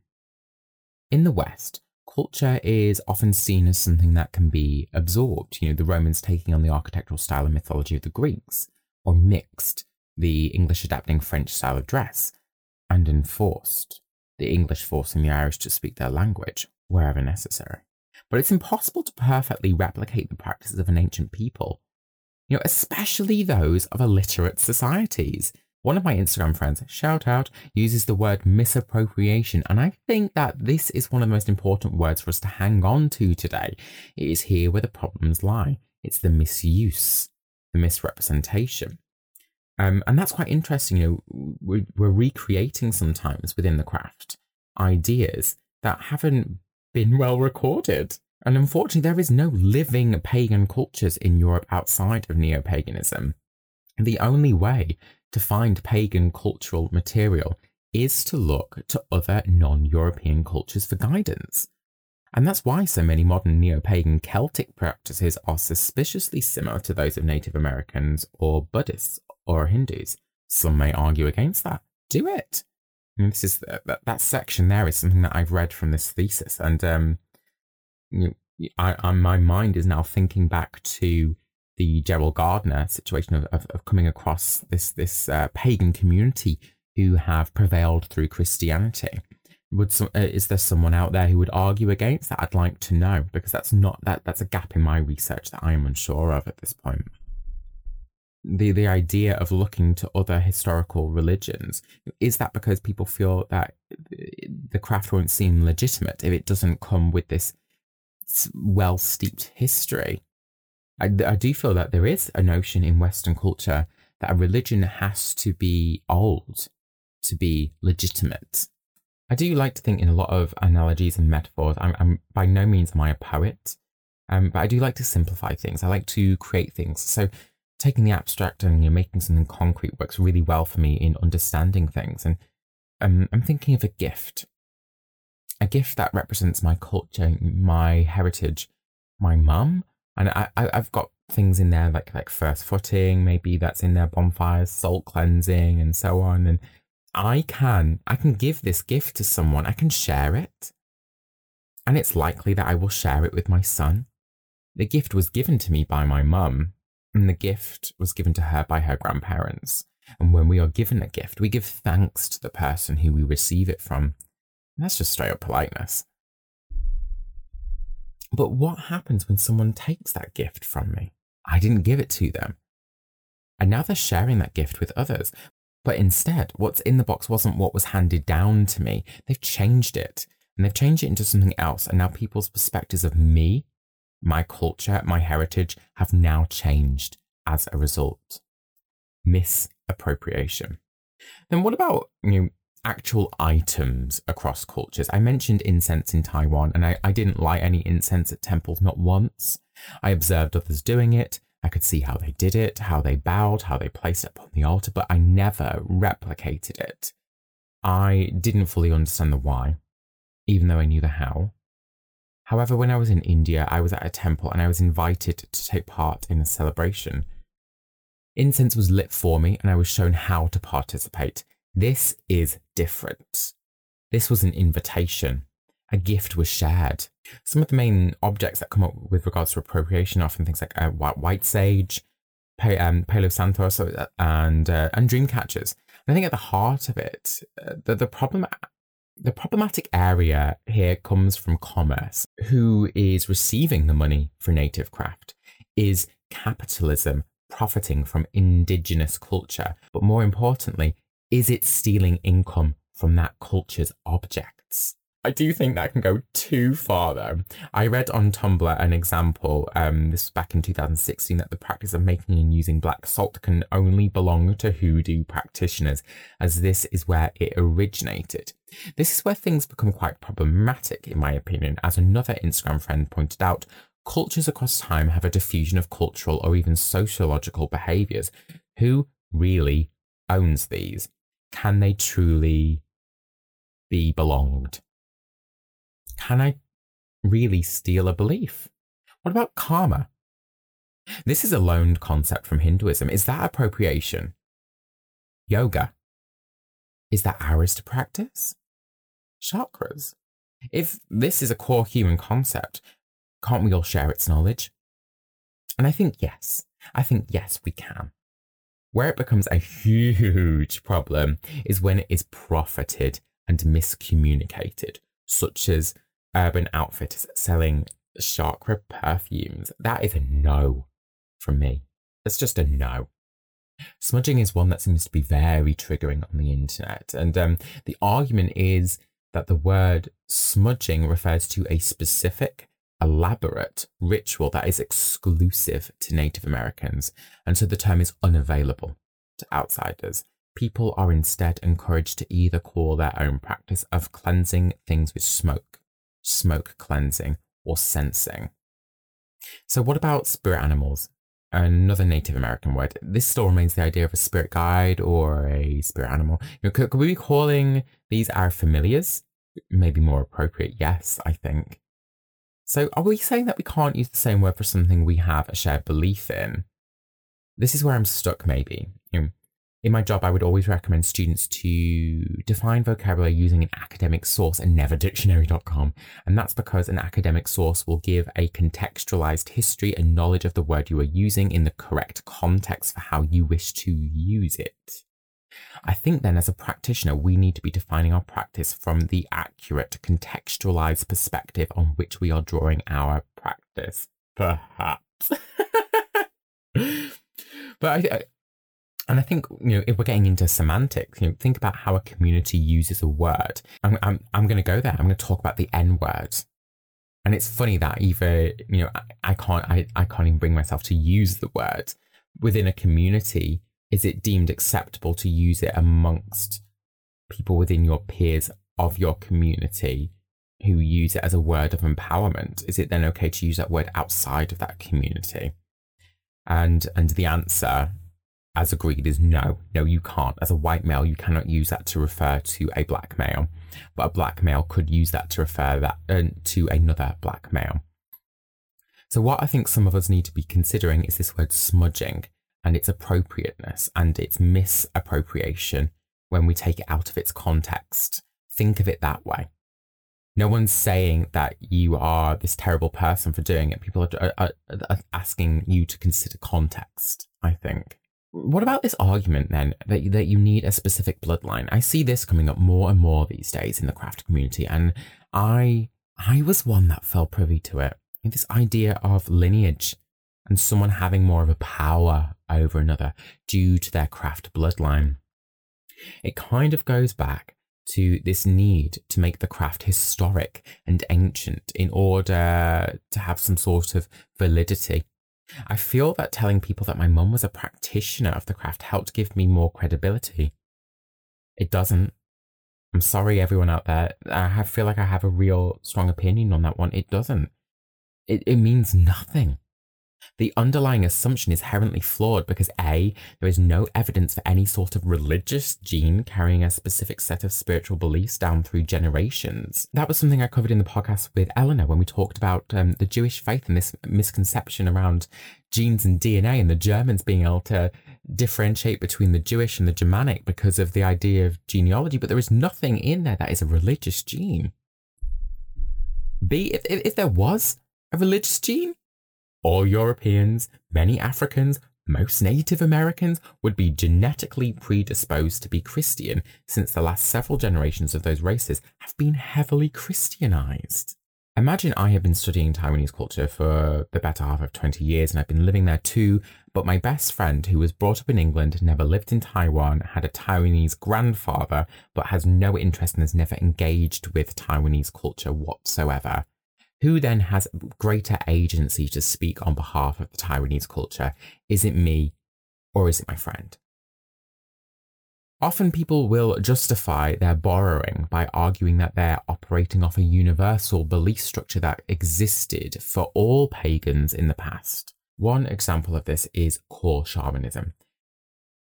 In the West, culture is often seen as something that can be absorbed. You know, the Romans taking on the architectural style and mythology of the Greeks, or mixed, the English adapting French style of dress, and enforced, the English forcing the Irish to speak their language wherever necessary. But it's impossible to perfectly replicate the practices of an ancient people you know, especially those of illiterate societies. One of my Instagram friends, shout out, uses the word misappropriation, and I think that this is one of the most important words for us to hang on to today. It is here where the problems lie. It's the misuse, the misrepresentation. Um, and that's quite interesting. You know, we're, we're recreating sometimes within the craft ideas that haven't been well recorded. And unfortunately, there is no living pagan cultures in Europe outside of neo paganism. The only way to find pagan cultural material is to look to other non European cultures for guidance. And that's why so many modern neo pagan Celtic practices are suspiciously similar to those of Native Americans or Buddhists or Hindus. Some may argue against that. Do it. This is that, that section there is something that I've read from this thesis, and um, you, I, I, my mind is now thinking back to the Gerald Gardner situation of, of, of coming across this this uh, pagan community who have prevailed through Christianity. Would some, uh, is there someone out there who would argue against that? I'd like to know because that's not that that's a gap in my research that I am unsure of at this point. the the idea of looking to other historical religions is that because people feel that the craft won't seem legitimate if it doesn't come with this well steeped history I, I do feel that there is a notion in western culture that a religion has to be old to be legitimate i do like to think in a lot of analogies and metaphors i'm, I'm by no means am i a poet um, but i do like to simplify things i like to create things so taking the abstract and you know, making something concrete works really well for me in understanding things. And um, I'm thinking of a gift, a gift that represents my culture, my heritage, my mum. And I, I, have got things in there like like first footing, maybe that's in there bonfires, salt cleansing, and so on. And I can I can give this gift to someone. I can share it, and it's likely that I will share it with my son. The gift was given to me by my mum, and the gift was given to her by her grandparents. And when we are given a gift, we give thanks to the person who we receive it from. And that's just straight up politeness. But what happens when someone takes that gift from me? I didn't give it to them. And now they're sharing that gift with others. But instead, what's in the box wasn't what was handed down to me. They've changed it. And they've changed it into something else. And now people's perspectives of me my culture, my heritage have now changed as a result. Misappropriation. Then what about you know, actual items across cultures? I mentioned incense in Taiwan, and I, I didn't light any incense at temples, not once. I observed others doing it. I could see how they did it, how they bowed, how they placed it upon the altar, but I never replicated it. I didn't fully understand the why, even though I knew the how. However, when I was in India, I was at a temple and I was invited to take part in a celebration. Incense was lit for me and I was shown how to participate. This is different. This was an invitation. A gift was shared. Some of the main objects that come up with regards to appropriation are often things like uh, white sage, um, Palo Santo, and uh, and dream catchers. And I think at the heart of it, uh, the, the problem the problematic area here comes from commerce. Who is receiving the money for native craft? Is capitalism profiting from indigenous culture? But more importantly, is it stealing income from that culture's objects? I do think that can go too far, though. I read on Tumblr an example, um, this was back in 2016, that the practice of making and using black salt can only belong to hoodoo practitioners, as this is where it originated. This is where things become quite problematic, in my opinion, as another Instagram friend pointed out. Cultures across time have a diffusion of cultural or even sociological behaviours. Who really owns these? Can they truly be belonged? Can I really steal a belief? What about karma? This is a loaned concept from Hinduism. Is that appropriation? Yoga. Is that ours to practice? Chakras. If this is a core human concept, can't we all share its knowledge? And I think yes. I think yes, we can. Where it becomes a huge problem is when it is profited and miscommunicated, such as Urban Outfitters selling chakra perfumes. That is a no from me. It's just a no. Smudging is one that seems to be very triggering on the internet. And um, the argument is that the word smudging refers to a specific, elaborate ritual that is exclusive to Native Americans. And so the term is unavailable to outsiders. People are instead encouraged to either call their own practice of cleansing things with smoke smoke cleansing, or censing. So, what about spirit animals? Another Native American word. This still remains the idea of a spirit guide or a spirit animal. You know, could, could we be calling these our familiars? Maybe more appropriate. Yes, I think. So, are we saying that we can't use the same word for something we have a shared belief in? This is where I'm stuck, maybe. In my job, I would always recommend students to define vocabulary using an academic source and never dictionary.com. And that's because an academic source will give a contextualized history and knowledge of the word you are using in the correct context for how you wish to use it. I think then, as a practitioner, we need to be defining our practice from the accurate, contextualized perspective on which we are drawing our practice. Perhaps. but I, and I think, you know, if we're getting into semantics, you know, think about how a community uses a word. I'm, I'm, I'm going to go there. I'm going to talk about the N word. And it's funny that either, you know, I, I can't, I, I can't even bring myself to use the word within a community. Is it deemed acceptable to use it amongst people within your peers of your community who use it as a word of empowerment? Is it then okay to use that word outside of that community? And, and the answer as agreed is no, no, you can't. As a white male, you cannot use that to refer to a black male, but a black male could use that to refer that uh, to another black male. So, what I think some of us need to be considering is this word smudging and its appropriateness and its misappropriation when we take it out of its context. Think of it that way. No one's saying that you are this terrible person for doing it. People are, are, are asking you to consider context, I think. What about this argument then that that you need a specific bloodline? I see this coming up more and more these days in the craft community, and I I was one that fell privy to it. This idea of lineage and someone having more of a power over another due to their craft bloodline. It kind of goes back to this need to make the craft historic and ancient in order to have some sort of validity I feel that telling people that my mum was a practitioner of the craft helped give me more credibility. It doesn't. I'm sorry, everyone out there. I feel like I have a real strong opinion on that one. It doesn't. It, it means nothing. The underlying assumption is inherently flawed because A, there is no evidence for any sort of religious gene carrying a specific set of spiritual beliefs down through generations. That was something I covered in the podcast with Eleanor when we talked about um, the Jewish faith and this misconception around genes and DNA and the Germans being able to differentiate between the Jewish and the Germanic because of the idea of genealogy, but there is nothing in there that is a religious gene. B, if, if, if there was a religious gene, all Europeans, many Africans, most Native Americans would be genetically predisposed to be Christian since the last several generations of those races have been heavily Christianized. Imagine I have been studying Taiwanese culture for the better half of 20 years and I've been living there too, but my best friend, who was brought up in England, never lived in Taiwan, had a Taiwanese grandfather, but has no interest and has never engaged with Taiwanese culture whatsoever. Who then has greater agency to speak on behalf of the Taiwanese culture? Is it me or is it my friend? Often people will justify their borrowing by arguing that they're operating off a universal belief structure that existed for all pagans in the past. One example of this is core shamanism.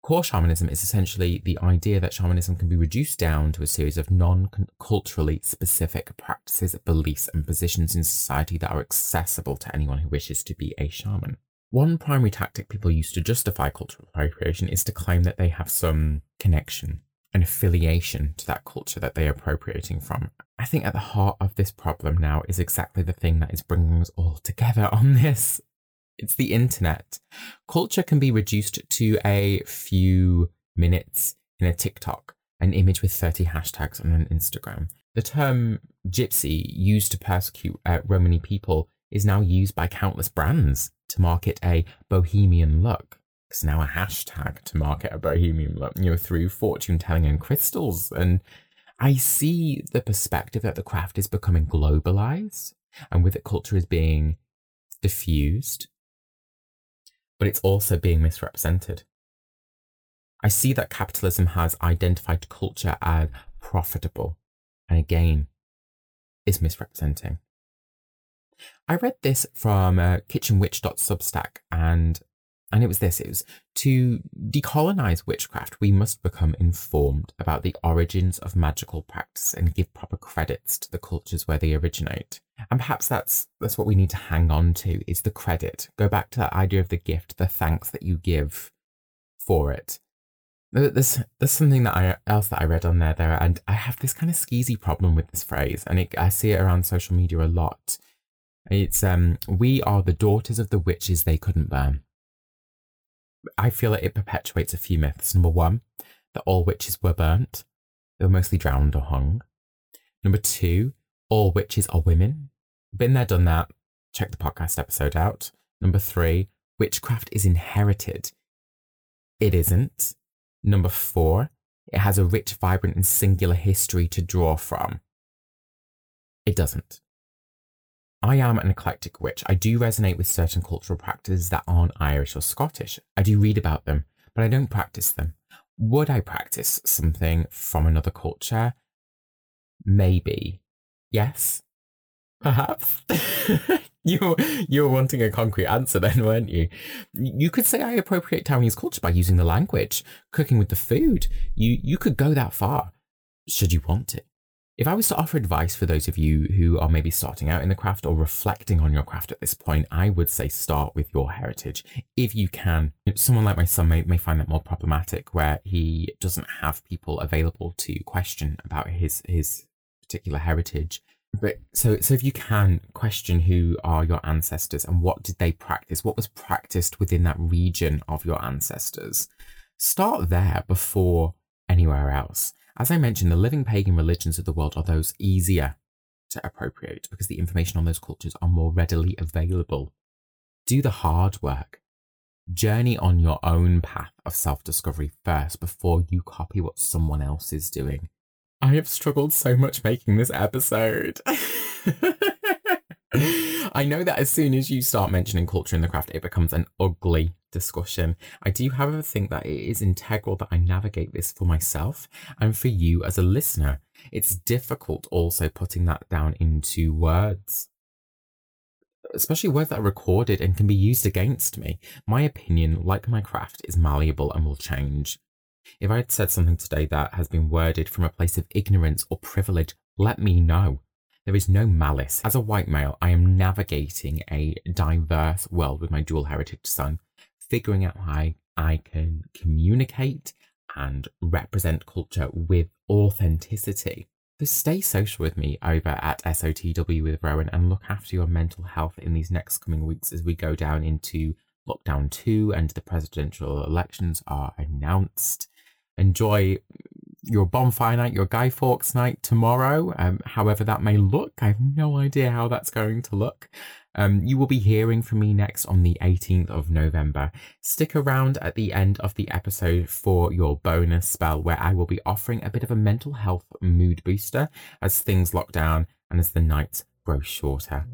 Core shamanism is essentially the idea that shamanism can be reduced down to a series of non culturally specific practices, beliefs, and positions in society that are accessible to anyone who wishes to be a shaman. One primary tactic people use to justify cultural appropriation is to claim that they have some connection and affiliation to that culture that they are appropriating from. I think at the heart of this problem now is exactly the thing that is bringing us all together on this it's the internet. Culture can be reduced to a few minutes in a TikTok, an image with 30 hashtags on an Instagram. The term gypsy, used to persecute uh, Romani people, is now used by countless brands to market a bohemian look. It's now a hashtag to market a bohemian look, you know, through fortune telling and crystals. And I see the perspective that the craft is becoming globalized, and with it, culture is being diffused but it's also being misrepresented. I see that capitalism has identified culture as profitable, and again, is misrepresenting. I read this from uh, kitchenwitch.substack and and it was this it was to decolonize witchcraft we must become informed about the origins of magical practice and give proper credits to the cultures where they originate and perhaps that's that's what we need to hang on to is the credit go back to that idea of the gift the thanks that you give for it there's there's something that I else that I read on there there, and I have this kind of skeezy problem with this phrase, and it, I see it around social media a lot. It's um, we are the daughters of the witches they couldn't burn. I feel like it perpetuates a few myths. Number one, that all witches were burnt; they were mostly drowned or hung. Number two, all witches are women. Been there, done that. Check the podcast episode out. Number three, witchcraft is inherited It isn't. Number four, it has a rich, vibrant, and singular history to draw from. It doesn't. I am an eclectic witch. I do resonate with certain cultural practices that aren't Irish or Scottish. I do read about them, but I don't practice them. Would I practice something from another culture? Maybe. Yes. Perhaps. you you were wanting a concrete answer then, weren't you? You could say I appropriate Taiwanese culture by using the language, cooking with the food. You you could go that far, should you want to. If I was to offer advice for those of you who are maybe starting out in the craft or reflecting on your craft at this point, I would say start with your heritage. If you can, someone like my son may, may find that more problematic where he doesn't have people available to question about his, his particular heritage. But so, so if you can question who are your ancestors and what did they practice, what was practiced within that region of your ancestors, start there before anywhere else. As I mentioned, the living pagan religions of the world are those easier to appropriate because the information on those cultures are more readily available. Do the hard work. Journey on your own path of self discovery first before you copy what someone else is doing. I have struggled so much making this episode. I know that as soon as you start mentioning culture in the craft, it becomes an ugly discussion. I do, however, think that it is integral that I navigate this for myself and for you as a listener. It's difficult also putting that down into words. Especially words that are recorded and can be used against me. My opinion, like my craft, is malleable and will change. If I had said something today that has been worded from a place of ignorance or privilege, let me know. There is no malice. As a white male, I am navigating a diverse world with my dual heritage son, figuring out how I can communicate and represent culture with authenticity. So stay social with me over at SOTW with Rowan and look after your mental health in these next coming weeks as we go down into lockdown two and the presidential elections are announced enjoy your bonfire night, your Guy Fawkes night tomorrow, um, however that may look. I have no idea how that's going to look. Um, you will be hearing from me next on the 18th of November. Stick around at the end of the episode for your bonus spell, where I will be offering a bit of a mental health mood booster as things lock down and as the nights grow shorter.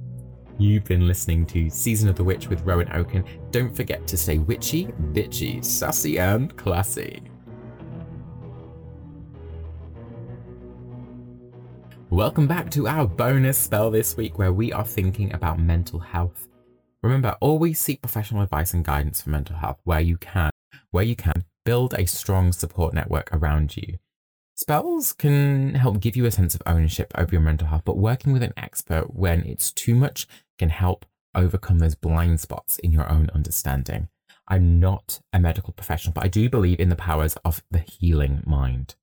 You've been listening to Season of the Witch with Rowan Oaken. Don't forget to stay witchy, bitchy, sassy, and classy. Welcome back to our bonus spell this week where we are thinking about mental health. Remember, always seek professional advice and guidance for mental health where you can. Where you can, build a strong support network around you. Spells can help give you a sense of ownership over your mental health, but working with an expert when it's too much can help overcome those blind spots in your own understanding. I'm not a medical professional, but I do believe in the powers of the healing mind.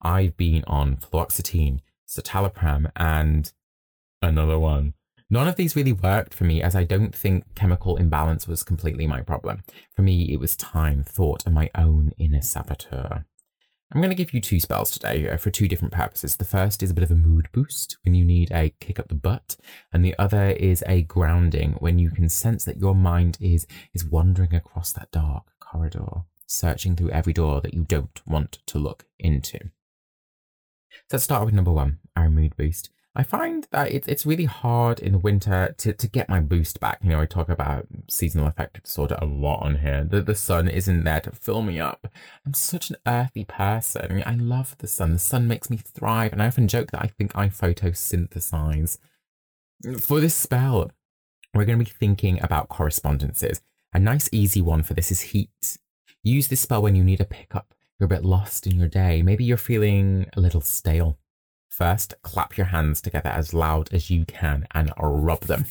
I've been on fluoxetine, citalopram, and another one. None of these really worked for me as I don't think chemical imbalance was completely my problem. For me, it was time, thought, and my own inner saboteur. I'm going to give you two spells today uh, for two different purposes. The first is a bit of a mood boost when you need a kick up the butt, and the other is a grounding when you can sense that your mind is is wandering across that dark corridor, searching through every door that you don't want to look into. So let's start with number one, our mood boost. I find that it's it's really hard in the winter to, to get my boost back. You know, I talk about seasonal affective disorder a lot on here. The, the sun isn't there to fill me up. I'm such an earthy person. I, mean, I love the sun. The sun makes me thrive. And I often joke that I think I photosynthesize. For this spell, we're going to be thinking about correspondences. A nice easy one for this is heat. Use this spell when you need a pickup you're a bit lost in your day. Maybe you're feeling a little stale. First, clap your hands together as loud as you can and rub them.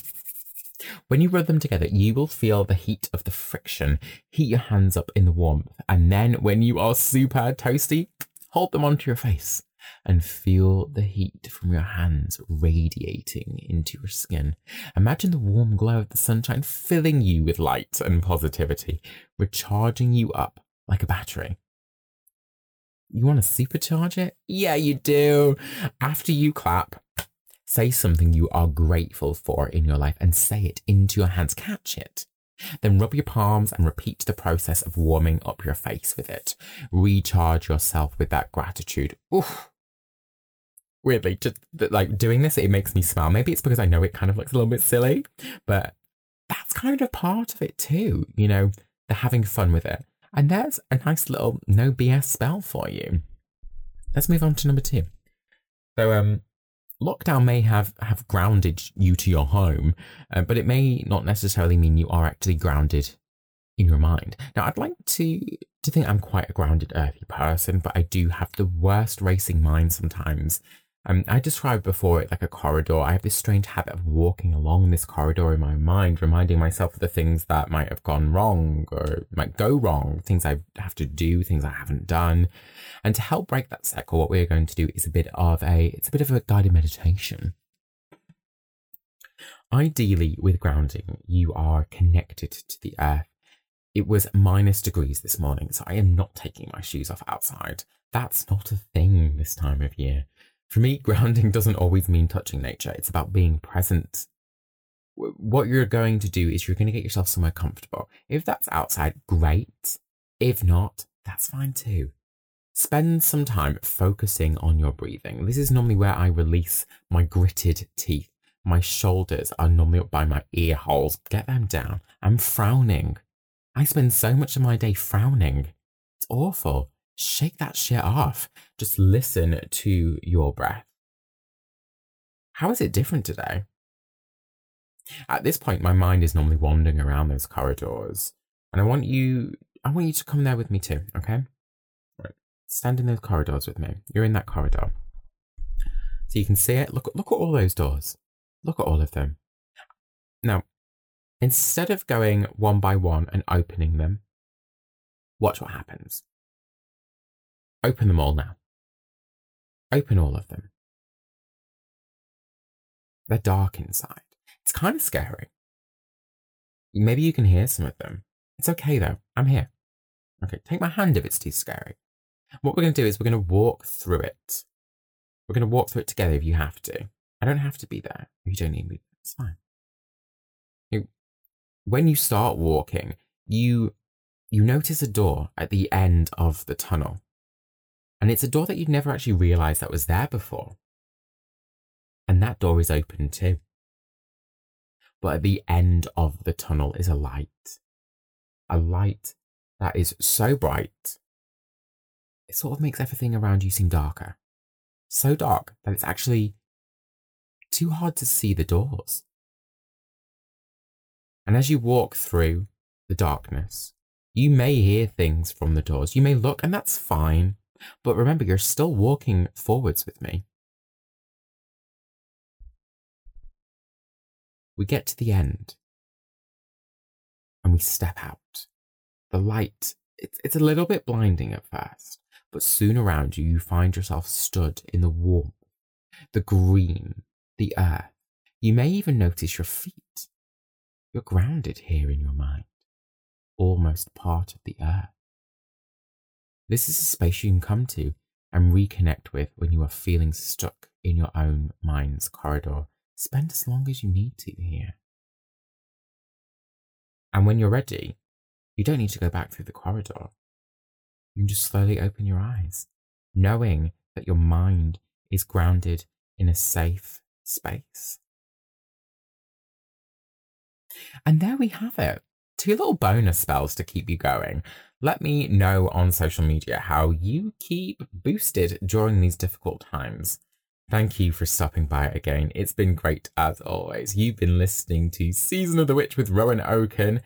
When you rub them together, you will feel the heat of the friction. Heat your hands up in the warmth. And then, when you are super toasty, hold them onto your face and feel the heat from your hands radiating into your skin. Imagine the warm glow of the sunshine filling you with light and positivity, recharging you up like a battery. You want to supercharge it? Yeah, you do. After you clap, say something you are grateful for in your life and say it into your hands. Catch it. Then rub your palms and repeat the process of warming up your face with it. Recharge yourself with that gratitude. Oof. Weirdly, just like doing this, it makes me smile. Maybe it's because I know it kind of looks a little bit silly, but that's kind of part of it too. You know, the having fun with it. And there's a nice little no BS spell for you. Let's move on to number two. So, um, lockdown may have, have grounded you to your home, uh, but it may not necessarily mean you are actually grounded in your mind. Now, I'd like to to think I'm quite a grounded, earthy person, but I do have the worst racing mind sometimes. Um, I described before it like a corridor. I have this strange habit of walking along this corridor in my mind, reminding myself of the things that might have gone wrong or might go wrong, things I have to do, things I haven't done. And to help break that cycle, what we're going to do is a bit of a it's a bit of a guided meditation. Ideally, with grounding, you are connected to the earth. It was minus degrees this morning, so I am not taking my shoes off outside. That's not a thing this time of year. For me, grounding doesn't always mean touching nature. It's about being present. What you're going to do is you're going to get yourself somewhere comfortable. If that's outside, great. If not, that's fine too. Spend some time focusing on your breathing. This is normally where I release my gritted teeth. My shoulders are normally up by my ear holes. Get them down. I'm frowning. I spend so much of my day frowning. It's awful shake that shit off. Just listen to your breath. How is it different today? At this point, my mind is normally wandering around those corridors, and I want you, I want you to come there with me too. Okay, right. Stand in those corridors with me. You're in that corridor, so you can see it. Look, look at all those doors. Look at all of them. Now, instead of going one by one and opening them, watch what happens. Open them all now. Open all of them. They're dark inside. It's kind of scary. Maybe you can hear some of them. It's okay though. I'm here. Okay, take my hand if it's too scary. What we're going to do is we're going to walk through it. We're going to walk through it together if you have to. I don't have to be there. You don't need me. It's fine. You, when you start walking, you you notice a door at the end of the tunnel. And it's a door that you'd never actually realized that was there before. And that door is open too. But at the end of the tunnel is a light. A light that is so bright, it sort of makes everything around you seem darker. So dark that it's actually too hard to see the doors. And as you walk through the darkness, you may hear things from the doors. You may look, and that's fine. But remember, you're still walking forwards with me. We get to the end and we step out. The light, it's, it's a little bit blinding at first, but soon around you, you find yourself stood in the warmth, the green, the earth. You may even notice your feet. You're grounded here in your mind, almost part of the earth. This is a space you can come to and reconnect with when you are feeling stuck in your own mind's corridor. Spend as long as you need to here. And when you're ready, you don't need to go back through the corridor. You can just slowly open your eyes, knowing that your mind is grounded in a safe space. And there we have it. Two little bonus spells to keep you going. Let me know on social media how you keep boosted during these difficult times. Thank you for stopping by again. It's been great as always. You've been listening to Season of the Witch with Rowan Oaken.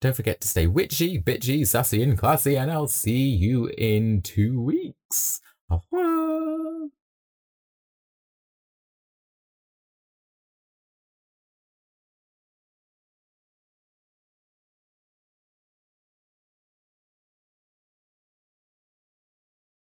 Don't forget to stay witchy, bitchy, sassy, and classy, and I'll see you in two weeks. Au revoir.